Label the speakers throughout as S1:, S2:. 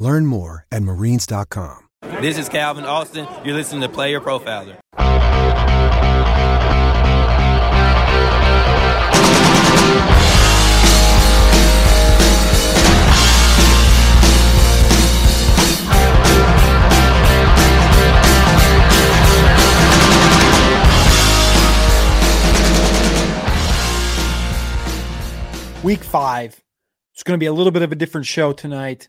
S1: Learn more at marines.com.
S2: This is Calvin Austin. You're listening to Player Profiler.
S3: Week five. It's going to be a little bit of a different show tonight.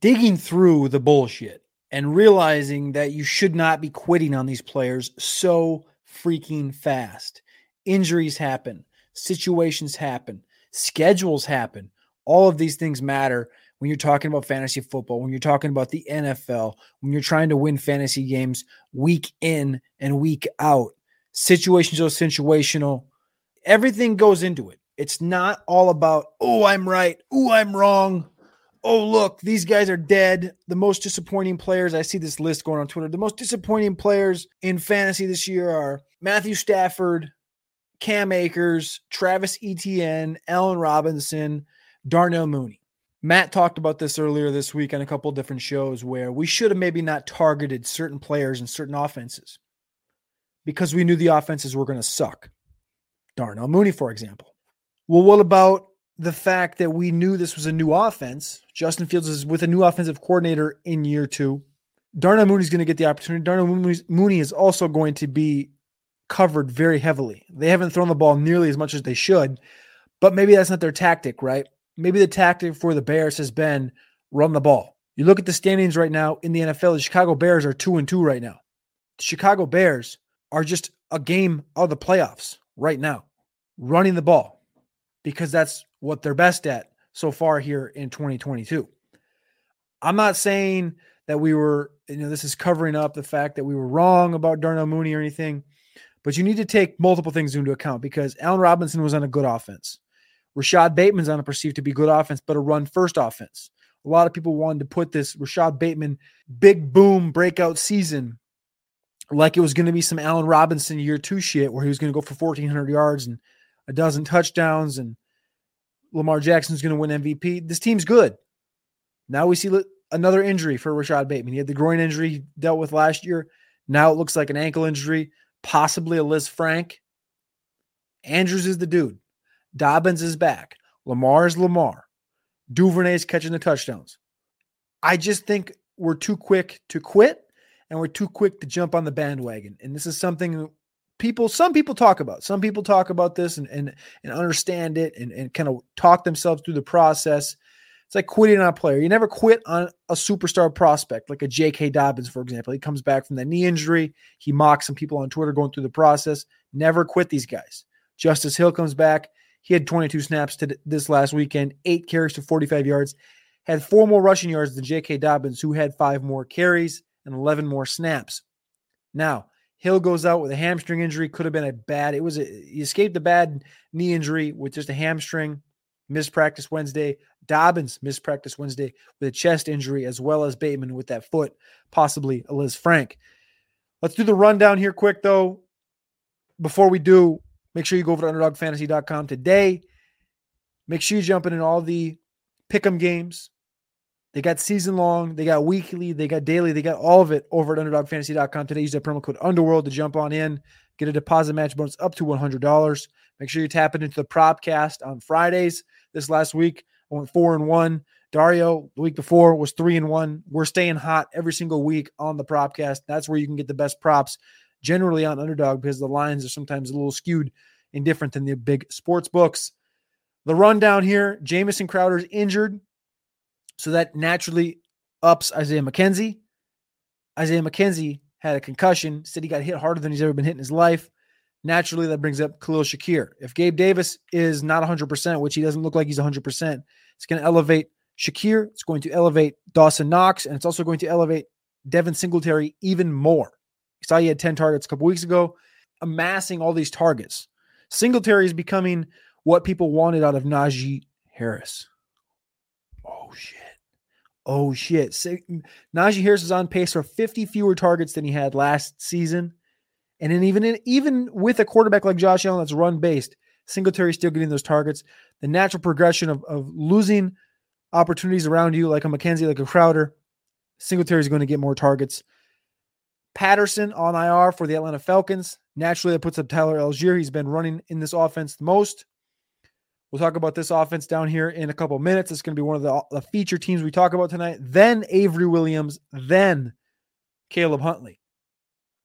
S3: Digging through the bullshit and realizing that you should not be quitting on these players so freaking fast. Injuries happen, situations happen, schedules happen. All of these things matter when you're talking about fantasy football, when you're talking about the NFL, when you're trying to win fantasy games week in and week out. Situations are situational. Everything goes into it. It's not all about, oh, I'm right. Oh, I'm wrong. Oh, look, these guys are dead. The most disappointing players. I see this list going on Twitter. The most disappointing players in fantasy this year are Matthew Stafford, Cam Akers, Travis Etienne, Allen Robinson, Darnell Mooney. Matt talked about this earlier this week on a couple different shows where we should have maybe not targeted certain players and certain offenses because we knew the offenses were going to suck. Darnell Mooney, for example. Well, what about the fact that we knew this was a new offense? Justin Fields is with a new offensive coordinator in year two. Darnell Mooney is going to get the opportunity. Darnell Mooney is also going to be covered very heavily. They haven't thrown the ball nearly as much as they should, but maybe that's not their tactic, right? Maybe the tactic for the Bears has been run the ball. You look at the standings right now in the NFL, the Chicago Bears are two and two right now. The Chicago Bears are just a game of the playoffs right now, running the ball because that's what they're best at so far here in 2022. I'm not saying that we were, you know, this is covering up the fact that we were wrong about Darnell Mooney or anything, but you need to take multiple things into account because Allen Robinson was on a good offense. Rashod Bateman's on a perceived to be good offense, but a run first offense. A lot of people wanted to put this Rashod Bateman big boom breakout season like it was going to be some Allen Robinson year two shit where he was going to go for 1,400 yards and a dozen touchdowns and Lamar Jackson's going to win MVP. This team's good. Now we see another injury for Rashod Bateman. He had the groin injury he dealt with last year. Now it looks like an ankle injury, possibly a Lisfranc. Andrews is the dude. Dobbins is back. Lamar is Lamar. Duvernay's catching the touchdowns. I just think we're too quick to quit and we're too quick to jump on the bandwagon. And this is something people some people talk about some people talk about this and and, and understand it and, and kind of talk themselves through the process. It's like quitting on a player. You never quit on a superstar prospect like a jk dobbins for example. He comes back from that knee injury. He mocks some people on twitter going through the process. Never quit these guys. Justice hill comes back. He had 22 snaps to this last weekend eight carries to 45 yards. Had four more rushing yards than jk dobbins who had five more carries and 11 more snaps. Now Hill goes out with a hamstring injury. Could have been a bad. It was a, he escaped a bad knee injury with just a hamstring. Missed practice Wednesday. Dobbins missed practice Wednesday with a chest injury, as well as Bateman with that foot, possibly a Frank. Let's do the rundown here quick though. Before we do, make sure you go over to underdogfantasy.com today. Make sure you jump in, in all the pick'em games, they got season long, they got weekly, they got daily, they got all of it over at underdogfantasy.com. Today, use that promo code underworld to jump on in, get a deposit match bonus up to $100. Make sure you tap it into the propcast on Fridays. This last week, I went four and one. Dario, the week before, was three and one. We're staying hot every single week on the propcast. That's where you can get the best props generally on underdog because the lines are sometimes a little skewed and different than the big sports books. The rundown here Jamison Crowder's injured. So that naturally ups Isaiah McKenzie. Isaiah McKenzie had a concussion, said he got hit harder than he's ever been hit in his life. Naturally, that brings up Khalil Shakir. If Gabe Davis is not 100%, which he doesn't look like he's 100%, it's going to elevate Shakir. It's going to elevate Dawson Knox, and it's also going to elevate Devin Singletary even more. You saw he had 10 targets a couple weeks ago, amassing all these targets. Singletary is becoming what people wanted out of Najee Harris. Oh, shit. Oh, shit. Najee Harris is on pace for 50 fewer targets than he had last season. And then even in, even with a quarterback like Josh Allen that's run based, Singletary still getting those targets. The natural progression of, of losing opportunities around you, like a McKenzie, like a Crowder, Singletary is going to get more targets. Patterson on IR for the Atlanta Falcons. Naturally, that puts up Tyler Allgeier. He's been running in this offense the most. We'll talk about this offense down here in a couple minutes. It's going to be one of the, the feature teams we talk about tonight. Then Avery Williams, then Caleb Huntley.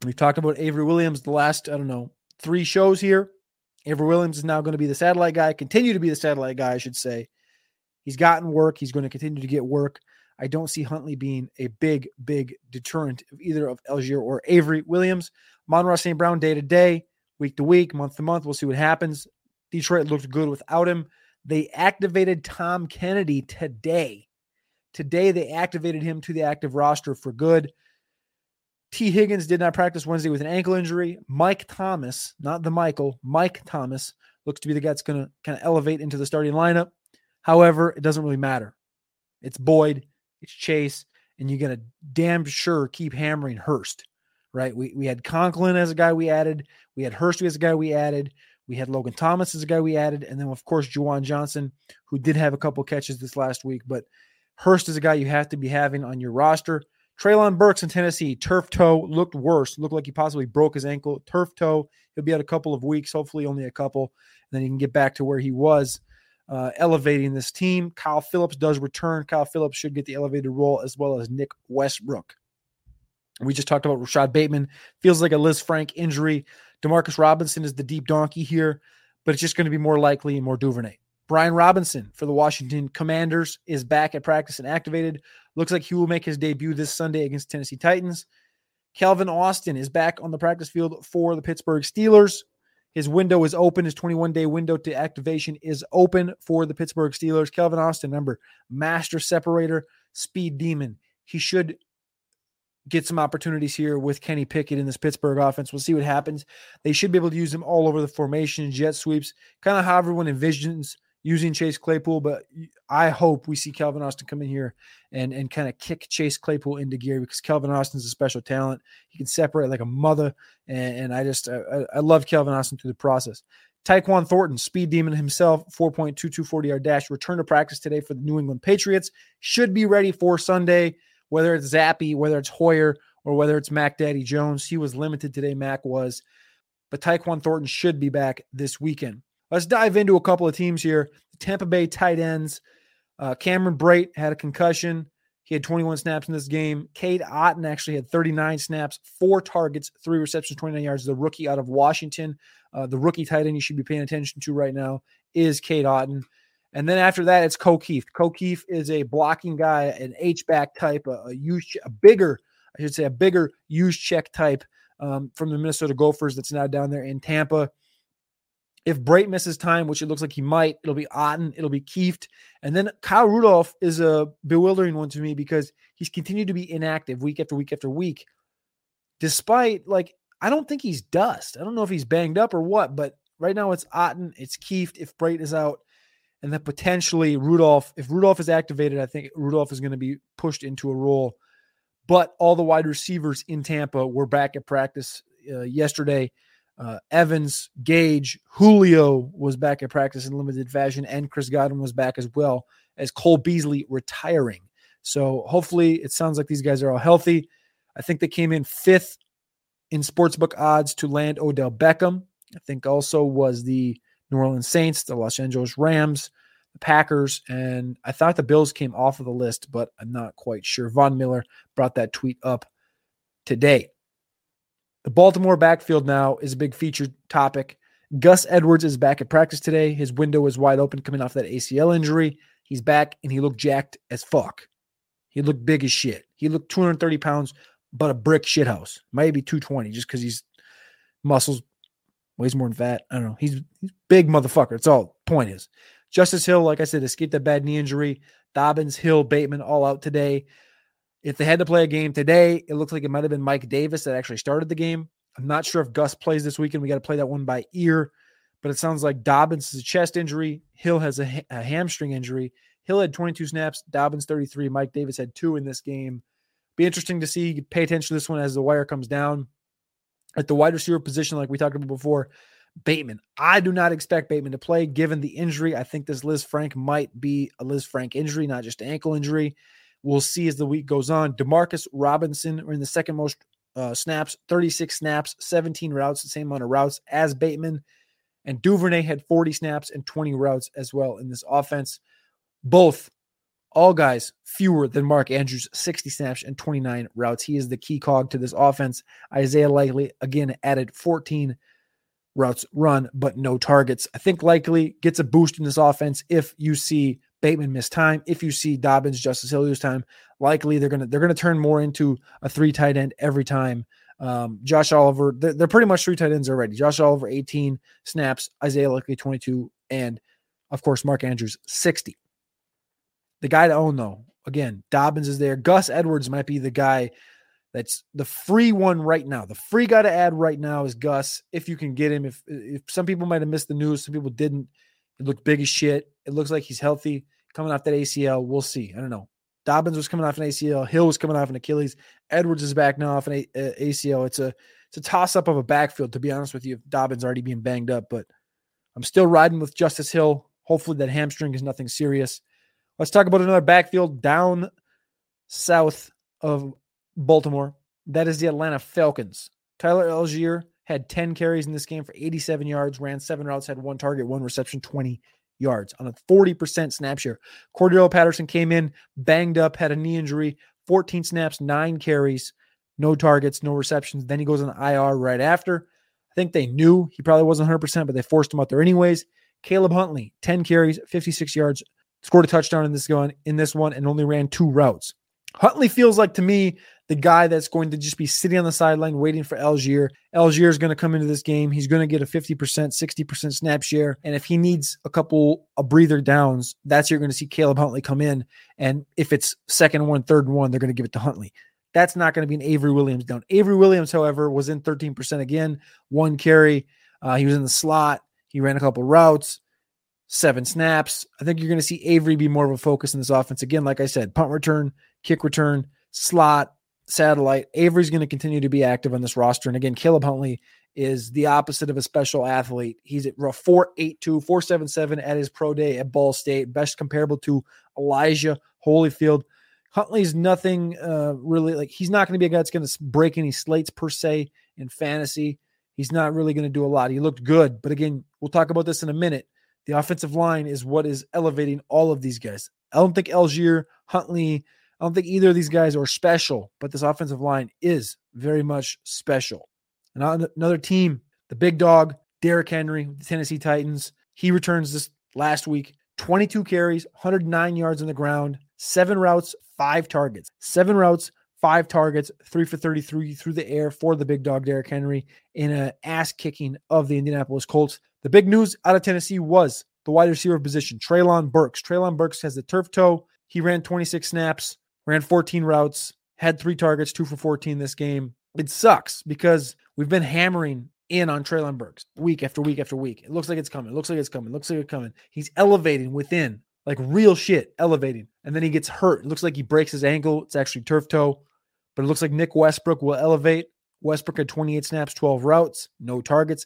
S3: We've talked about Avery Williams the last, I don't know, three shows here. Avery Williams is now going to be the satellite guy, continue to be the satellite guy, I should say. He's gotten work. He's going to continue to get work. I don't see Huntley being a big, big deterrent of either of Allgeier or Avery Williams. Amon-Ra St. Brown day to day, week to week, month to month. We'll see what happens. Detroit looked good without him. They activated Tom Kennedy today. Today, they activated him to the active roster for good. T. Higgins did not practice Wednesday with an ankle injury. Mike Thomas, not the Michael, Mike Thomas looks to be the guy that's going to kind of elevate into the starting lineup. However, it doesn't really matter. It's Boyd, it's Chase, and you're going to damn sure keep hammering Hurst, right? We, we had Conklin as a guy we added. We had Hurst as a guy we added. We had Logan Thomas as a guy we added. And then, of course, Juwan Johnson, who did have a couple catches this last week. But Hurst is a guy you have to be having on your roster. Treylon Burks in Tennessee, turf toe, looked worse. Looked like he possibly broke his ankle. Turf toe. He'll be out a couple of weeks, hopefully only a couple. And then he can get back to where he was, uh, elevating this team. Kyle Phillips does return. Kyle Phillips should get the elevated role as well as Nick Westbrook. We just talked about Rashod Bateman. Feels like a Lisfranc injury. Demarcus Robinson is the deep donkey here, but it's just going to be more likely and more Duvernay. Brian Robinson for the Washington Commanders is back at practice and activated. Looks like he will make his debut this Sunday against Tennessee Titans. Calvin Austin is back on the practice field for the Pittsburgh Steelers. His window is open. His 21 day window to activation is open for the Pittsburgh Steelers. Calvin Austin, remember, master separator, speed demon. He should get some opportunities here with Kenny Pickett in this Pittsburgh offense. We'll see what happens. They should be able to use him all over the formation, jet sweeps, kind of how everyone envisions using Chase Claypool, but I hope we see Calvin Austin come in here and and kind of kick Chase Claypool into gear because Calvin Austin's a special talent. He can separate like a mother, and, and I just I, I, love Calvin Austin through the process. Tyquan Thornton, speed demon himself, 4.2240 yard dash, return to practice today for the New England Patriots. Should be ready for Sunday, whether it's Zappe, whether it's Hoyer, or whether it's Mac Daddy Jones. He was limited today, Mac was. But Tyquan Thornton should be back this weekend. Let's dive into a couple of teams here. The Tampa Bay tight ends. Uh, Cameron Brate had a concussion. He had 21 snaps in this game. Cade Otton actually had 39 snaps, four targets, three receptions, 29 yards. The rookie out of Washington, uh, the rookie tight end you should be paying attention to right now is Cade Otton. And then after that, it's Ko Kieft. Ko Kieft is a blocking guy, an H back type, a, bigger, I should say, a bigger use check type um, from the Minnesota Gophers that's now down there in Tampa. If Brate misses time, which it looks like he might, it'll be Otton, it'll be Kieft. And then Kyle Rudolph is a bewildering one to me because he's continued to be inactive week after week after week. Despite, like, I don't think he's dust. I don't know if he's banged up or what, but right now it's Otton, it's Kieft if Brate is out. And then potentially Rudolph, if Rudolph is activated, I think Rudolph is going to be pushed into a role. But all the wide receivers in Tampa were back at practice uh, yesterday. Uh, Evans, Gage, Julio was back at practice in limited fashion, and Chris Godwin was back as well as Cole Beasley retiring. So hopefully, it sounds like these guys are all healthy. I think they came in fifth in sportsbook odds to land Odell Beckham. I think also was the New Orleans Saints, the Los Angeles Rams, the Packers, and I thought the Bills came off of the list, but I'm not quite sure. Von Miller brought that tweet up today. The Baltimore backfield now is a big featured topic. Gus Edwards is back at practice today. His window is wide open coming off that ACL injury. He's back and he looked jacked as fuck. He looked big as shit. He looked 230 pounds, but a brick shithouse. Maybe 220 just because he's muscles, weighs more than fat. I don't know. He's, he's big motherfucker. That's all. Point is, Justice Hill, like I said, escaped that bad knee injury. Dobbins, Hill, Bateman, all out today. If they had to play a game today, it looks like it might have been Mike Davis that actually started the game. I'm not sure if Gus plays this weekend. We got to play that one by ear, but it sounds like Dobbins has a chest injury. Hill has a, a hamstring injury. Hill had 22 snaps, Dobbins 33. Mike Davis had two in this game. Be interesting to see. Pay attention to this one as the wire comes down. At the wide receiver position, like we talked about before, Bateman. I do not expect Bateman to play given the injury. I think this Lisfranc might be a Lisfranc injury, not just ankle injury. We'll see as the week goes on. Demarcus Robinson in the second most uh, snaps, 36 snaps, 17 routes, the same amount of routes as Bateman. And Duvernay had 40 snaps and 20 routes as well in this offense. Both, all guys, fewer than Mark Andrews, 60 snaps and 29 routes. He is the key cog to this offense. Isaiah Likely, again, added 14 routes run, but no targets. I think Likely gets a boost in this offense if you see Bateman miss time. If you see Dobbins, Justice Hill lose time, likely they're gonna they're gonna turn more into a three tight end every time. Um, Josh Oliver, they're, they're, pretty much three tight ends already. Josh Oliver, 18 snaps, Isaiah Likely, 22, and of course Mark Andrews, 60. The guy to own though, again, Dobbins is there. Gus Edwards might be the guy that's the free one right now. The free guy to add right now is Gus. If you can get him, if if some people might have missed the news, some people didn't. It looked big as shit. It looks like he's healthy coming off that ACL. We'll see. I don't know. Dobbins was coming off an ACL. Hill was coming off an Achilles. Edwards is back now off an a- uh, ACL. It's a it's a toss up of a backfield. To be honest with you, Dobbins already being banged up, but I'm still riding with Justice Hill. Hopefully that hamstring is nothing serious. Let's talk about another backfield down south of Baltimore. That is the Atlanta Falcons. Tyler Allgeier had 10 carries in this game for 87 yards, ran seven routes, had one target, one reception, 20 yards on a 40% snap share. Cordarrelle Patterson came in banged up, had a knee injury, 14 snaps, nine carries, no targets, no receptions. Then he goes on the IR right after. I think they knew he probably wasn't 100%, but they forced him out there anyways. Caleb Huntley, 10 carries, 56 yards, scored a touchdown in this one, in this one and only ran two routes. Huntley feels like to me the guy that's going to just be sitting on the sideline waiting for Allgeier. Allgeier is going to come into this game. He's going to get a 50%, 60% snap share. And if he needs a couple of breather downs, that's you're going to see Caleb Huntley come in. And if it's second one, third one, they're going to give it to Huntley. That's not going to be an Avery Williams down. Avery Williams, however, was in 13% again, one carry. Uh, he was in the slot. He ran a couple routes, seven snaps. I think you're going to see Avery be more of a focus in this offense. Again, like I said, punt return, kick return, slot, satellite. Avery's going to continue to be active on this roster. And again, Caleb Huntley is the opposite of a special athlete. He's at 482, 477 at his pro day at Ball State, best comparable to Elijah Holyfield. Huntley's nothing uh, really like he's not going to be a guy that's going to break any slates per se in fantasy. He's not really going to do a lot. He looked good, but again, we'll talk about this in a minute. The offensive line is what is elevating all of these guys. I don't think Allgeier, Huntley, I don't think either of these guys are special, but this offensive line is very much special. And another team, the big dog, Derrick Henry, the Tennessee Titans. He returns this last week 22 carries, 109 yards on the ground, seven routes, five targets. Seven routes, five targets, three for 33 through the air for the big dog, Derrick Henry, in an ass kicking of the Indianapolis Colts. The big news out of Tennessee was the wide receiver position, Treylon Burks. Treylon Burks has the turf toe. He ran 26 snaps, ran 14 routes, had three targets, two for 14 this game. It sucks because we've been hammering in on Treylon Burks week after week after week. It looks like it's coming. It looks like it's coming. It looks like it's coming. He's elevating within, like real shit, elevating. And then he gets hurt. It looks like he breaks his ankle. It's actually turf toe, but it looks like Nick Westbrook will elevate. Westbrook had 28 snaps, 12 routes, no targets.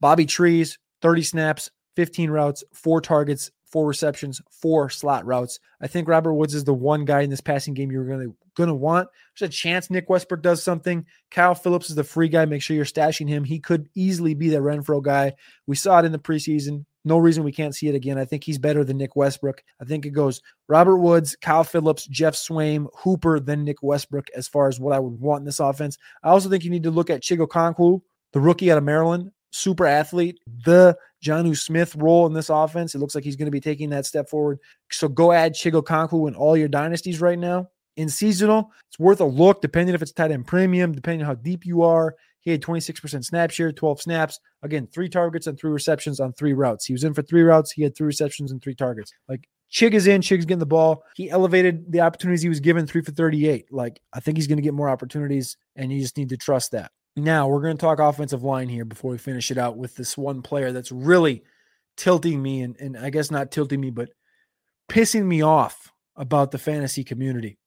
S3: Bobby Trees, 30 snaps, 15 routes, four targets, four receptions, four slot routes. I think Robert Woods is the one guy in this passing game you're going to going to want. There's a chance Nick Westbrook does something. Kyle Phillips is the free guy. Make sure you're stashing him. He could easily be the Renfrow guy. We saw it in the preseason. No reason we can't see it again. I think he's better than Nick Westbrook. I think it goes Robert Woods, Kyle Phillips, Geoff Swaim, Hooper, then Nick Westbrook as far as what I would want in this offense. I also think you need to look at Chig Okonkwo, the rookie out of Maryland super athlete, the Jonnu Smith role in this offense. It looks like he's going to be taking that step forward. So go add Chig Okonkwo in all your dynasties right now. In seasonal, it's worth a look, depending if it's tight end premium, depending on how deep you are. He had 26% snap share, 12 snaps. Again, three targets and three receptions on three routes. He was in for three routes. He had three receptions and three targets. Like Chig is in. Chig's getting the ball. He elevated the opportunities he was given three for 38. Like, I think he's going to get more opportunities, and you just need to trust that. Now, we're going to talk offensive line here before we finish it out with this one player that's really tilting me, and, and I guess not tilting me, but pissing me off about the fantasy community.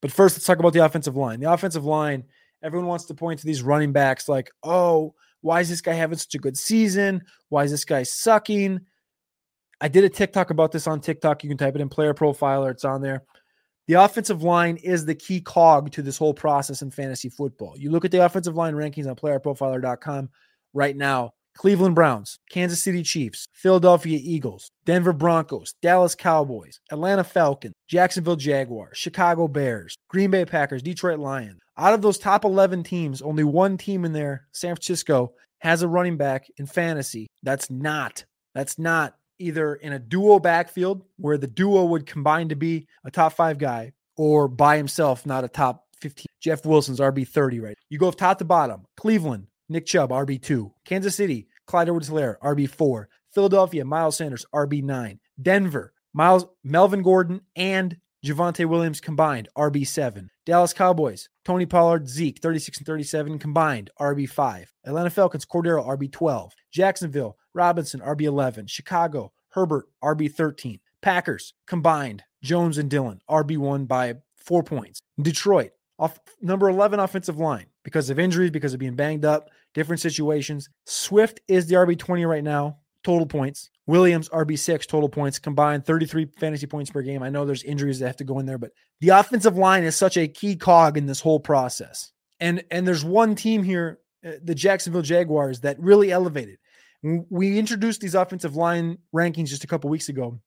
S3: But first, let's talk about the offensive line. The offensive line, everyone wants to point to these running backs like, oh, why is this guy having such a good season? Why is this guy sucking? I did a TikTok about this on TikTok. You can type it in player profiler, it's on there. The offensive line is the key cog to this whole process in fantasy football. You look at the offensive line rankings on playerprofiler.com right now. Cleveland Browns, Kansas City Chiefs, Philadelphia Eagles, Denver Broncos, Dallas Cowboys, Atlanta Falcons, Jacksonville Jaguars, Chicago Bears, Green Bay Packers, Detroit Lions. Out of those top 11 teams, only one team in there, San Francisco, has a running back in fantasy. That's not that's not either in a duo backfield where the duo would combine to be a top 5 guy or by himself not a top 15. Jeff Wilson's RB30 right. You go top to bottom. Cleveland, Nick Chubb, RB2. Kansas City, Clyde Edwards Helaire, RB4. Philadelphia, Miles Sanders, RB9. Denver, Miles Melvin Gordon and Javonte Williams combined, RB7. Dallas Cowboys, Tony Pollard, Zeke, 36 and 37 combined, RB5. Atlanta Falcons, Cordero, RB12. Jacksonville, Robinson, RB11. Chicago, Herbert, RB13. Packers, combined, Jones and Dillon, RB1 by four points. Detroit, off number 11 offensive line because of injuries, because of being banged up, different situations. Swift is the RB20 right now, total points. Williams, RB6, total points combined, 33 fantasy points per game. I know there's injuries that have to go in there, but the offensive line is such a key cog in this whole process. And and there's one team here, uh, the Jacksonville Jaguars, that really elevated. We introduced these offensive line rankings just a couple weeks ago,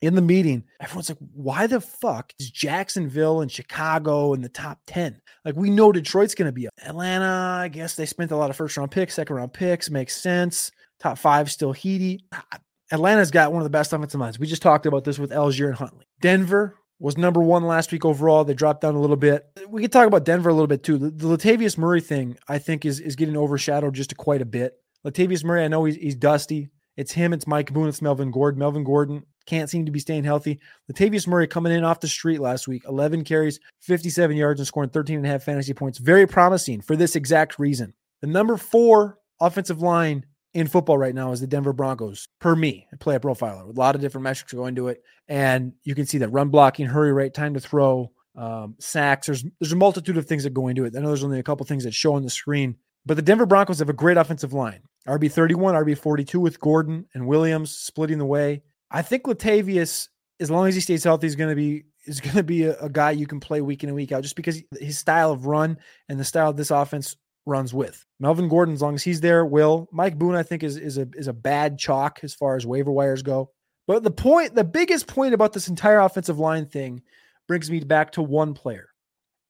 S3: in the meeting, everyone's like, why the fuck is Jacksonville and Chicago in the top 10? Like, we know Detroit's going to be Atlanta. I guess they spent a lot of first round picks, second round picks. Makes sense. Top five still heaty. Ah, Atlanta's got one of the best offensive lines. We just talked about this with Allgeier and Huntley. Denver was number one last week overall. They dropped down a little bit. We could talk about Denver a little bit too. The, the Latavius Murray thing, I think, is, is getting overshadowed just quite a bit. Latavius Murray, I know he's, he's dusty. It's him, it's Mike Boone, it's Melvin Gordon. Melvin Gordon can't seem to be staying healthy. Latavius Murray coming in off the street last week, 11 carries, 57 yards, and scoring 13 and a half fantasy points. Very promising for this exact reason. The number four offensive line in football right now is the Denver Broncos, per me, PlayerProfiler. A lot of different metrics go into it. And you can see that run blocking, hurry rate, time to throw, um, sacks. There's there's a multitude of things that go into it. I know there's only a couple things that show on the screen, but the Denver Broncos have a great offensive line. RB 31, RB 42 with Gordon and Williams splitting the way. I think Latavius, as long as he stays healthy, is going to be is going to be a, a, guy you can play week in and week out, just because his style of run and the style of this offense runs with. Melvin Gordon, as long as he's there, will. Mike Boone, I think, is is a is a bad chalk as far as waiver wires go. But the point, the biggest point about this entire offensive line thing brings me back to one player.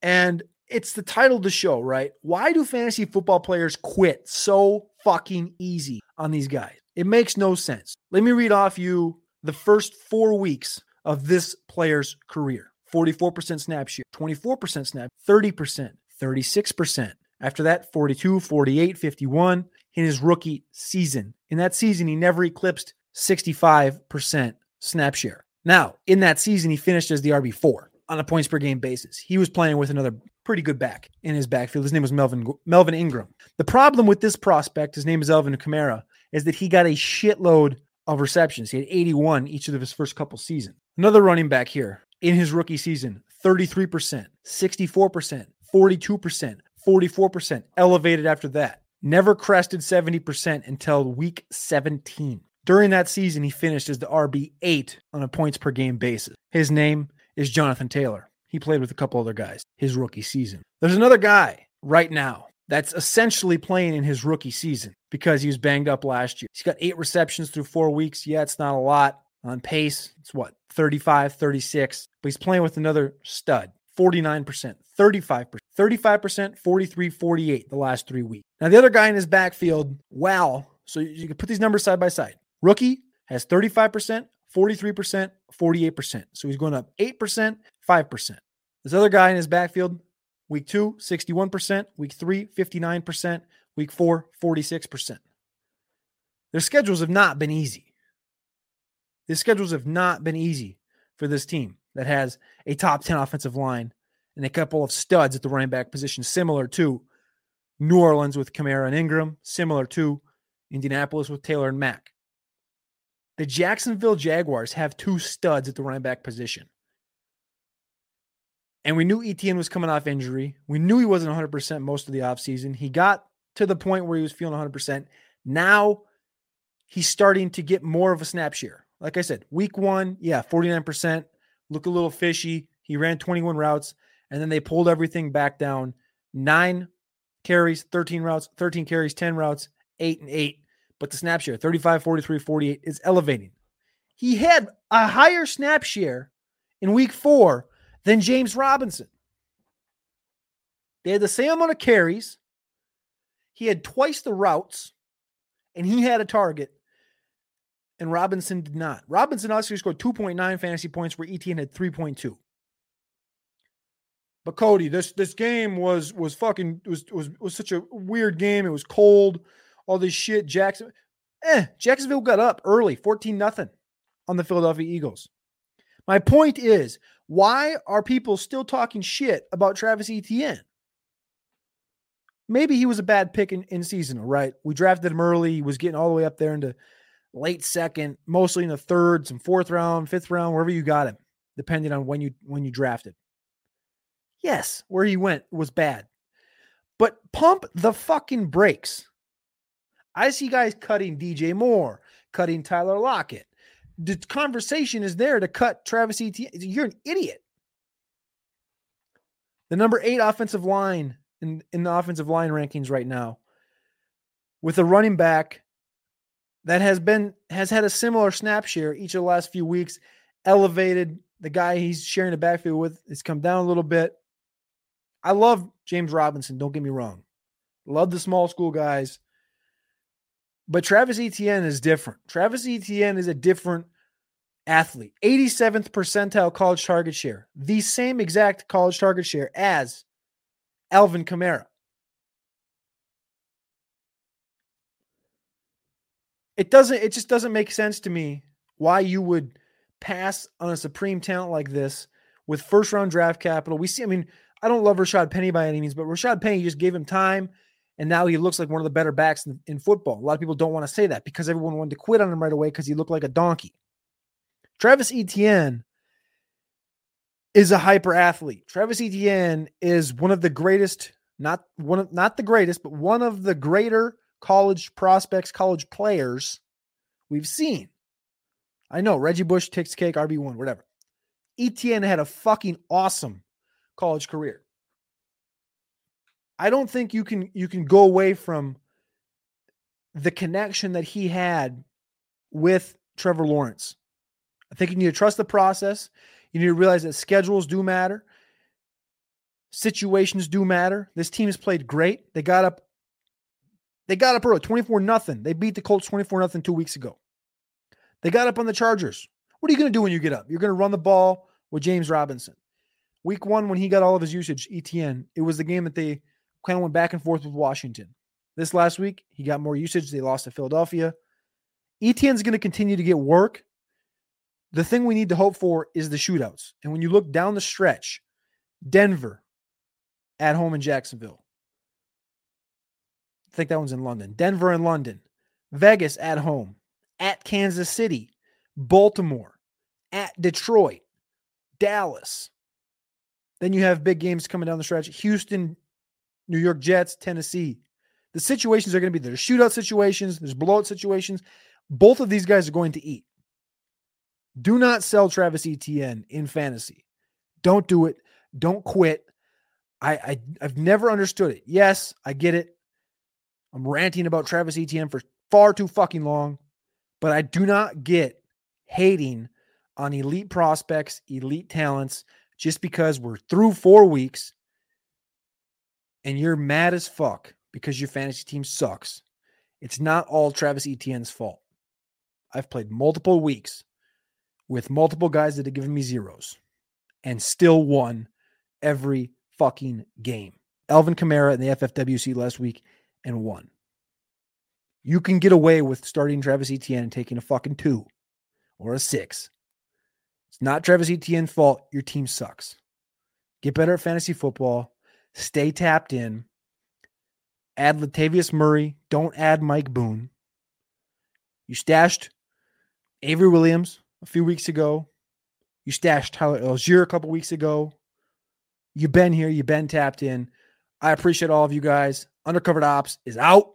S3: And it's the title of the show, right? Why do fantasy football players quit so fucking easy on these guys? It makes no sense. Let me read off you the first four weeks of this player's career 44% snap share, 24% snap, 30%, 36%. After that, 42, 48, 51 in his rookie season. In that season, he never eclipsed 65% snap share. Now, in that season, he finished as the RB4 on a points per game basis. He was playing with another pretty good back in his backfield. His name was Melvin Melvin Ingram. The problem with this prospect, his name is Alvin Kamara, is that he got a shitload of receptions. He had 81 each of his first couple seasons. Another running back here in his rookie season, 33%, 64%, 42%, 44%, elevated after that. Never crested 70% until week 17. During that season, he finished as the RB8 on a points per game basis. His name is Jonathan Taylor. He played with a couple other guys his rookie season. There's another guy right now that's essentially playing in his rookie season because he was banged up last year. He's got eight receptions through four weeks. Yeah, it's not a lot on pace. It's what, 35, 36, but he's playing with another stud. 49%, 35%, 35%, 43, 48 the last three weeks. Now, the other guy in his backfield, wow. So you can put these numbers side by side. Rookie has 35%, 43%, 48%. So he's going up 8%, 5%. This other guy in his backfield, week two, 61%, week three, 59%, week four, 46%. Their schedules have not been easy. The schedules have not been easy for this team that has a top 10 offensive line and a couple of studs at the running back position, similar to New Orleans with Kamara and Ingram, similar to Indianapolis with Taylor and Mack. The Jacksonville Jaguars have two studs at the running back position. And we knew Etienne was coming off injury. We knew he wasn't 100% most of the offseason. He got to the point where he was feeling 100%. Now he's starting to get more of a snap share. Like I said, week one, yeah, 49%, look a little fishy. He ran 21 routes, and then they pulled everything back down. Nine carries, 13 routes, 13 carries, 10 routes, eight and eight. But the snap share, 35, 43, 48, is elevating. He had a higher snap share in week four than James Robinson. They had the same amount of carries. He had twice the routes, and he had a target and Robinson did not. Robinson also scored 2.9 fantasy points where Etienne had 3.2. But Cody, this this game was was fucking was was was such a weird game. It was cold, all this shit. Jackson, eh, Jacksonville got up early, 14 nothing on the Philadelphia Eagles. My point is, why are people still talking shit about Travis Etienne? Maybe he was a bad pick in, in seasonal, right? We drafted him early. He was getting all the way up there into late second, mostly in the third, some fourth round, fifth round, wherever you got him, depending on when you when you drafted. Yes, where he went was bad. But pump the fucking brakes. I see guys cutting DJ Moore, cutting Tyler Lockett. The conversation is there to cut Travis Etienne. You're an idiot. The number eight offensive line in, in the offensive line rankings right now, with a running back that has been has had a similar snap share each of the last few weeks, elevated the guy he's sharing the backfield with. has come down a little bit. I love James Robinson. Don't get me wrong. Love the small school guys. But Travis Etienne is different. Travis Etienne is a different athlete. 87th percentile college target share. The same exact college target share as Alvin Kamara. it doesn't it just doesn't make sense to me why you would pass on a supreme talent like this with first round draft capital. We see, I mean, I don't love Rashad Penny by any means, but Rashad Penny just gave him time and now he looks like one of the better backs in, in football. A lot of people don't want to say that because everyone wanted to quit on him right away because he looked like a donkey. Travis Etienne is a hyper athlete. Travis Etienne is one of the greatest, not one of not the greatest, but one of the greater college prospects, college players we've seen. I know Reggie Bush takes cake, RB1, whatever. Etienne had a fucking awesome college career. I don't think you can you can go away from the connection that he had with Trevor Lawrence. I think you need to trust the process. You need to realize that schedules do matter. Situations do matter. This team has played great. They got up they got up early, 24 nothing. They beat the Colts 24 nothing two weeks ago. They got up on the Chargers. What are you going to do when you get up? You're going to run the ball with James Robinson. Week one, when he got all of his usage, Etienne, it was the game that they kind of went back and forth with Washington. This last week, he got more usage. They lost to Philadelphia. Etienne's going to continue to get work. The thing we need to hope for is the shootouts. And when you look down the stretch, Denver at home in Jacksonville, I think that one's in London. Denver and London. Vegas at home. At Kansas City. Baltimore. At Detroit. Dallas. Then you have big games coming down the stretch. Houston, New York Jets, Tennessee. The situations are going to be there. There's shootout situations, there's blowout situations. Both of these guys are going to eat. Do not sell Travis Etienne in fantasy. Don't do it. Don't quit. I, I I've never understood it. Yes, I get it. I'm ranting about Travis Etienne for far too fucking long, but I do not get hating on elite prospects, elite talents, just because we're through four weeks and you're mad as fuck because your fantasy team sucks. It's not all Travis Etienne's fault. I've played multiple weeks with multiple guys that have given me zeros and still won every fucking game. Alvin Kamara in the FFWC last week and won. You can get away with starting Travis Etienne and taking a fucking two or a six. It's not Travis Etienne's fault. Your team sucks. Get better at fantasy football. Stay tapped in. Add Latavius Murray. Don't add Mike Boone. You stashed Avery Williams a few weeks ago. You stashed Tyler Allgeier a couple weeks ago. You've been here. You've been tapped in. I appreciate all of you guys. Undercovered Opps is out.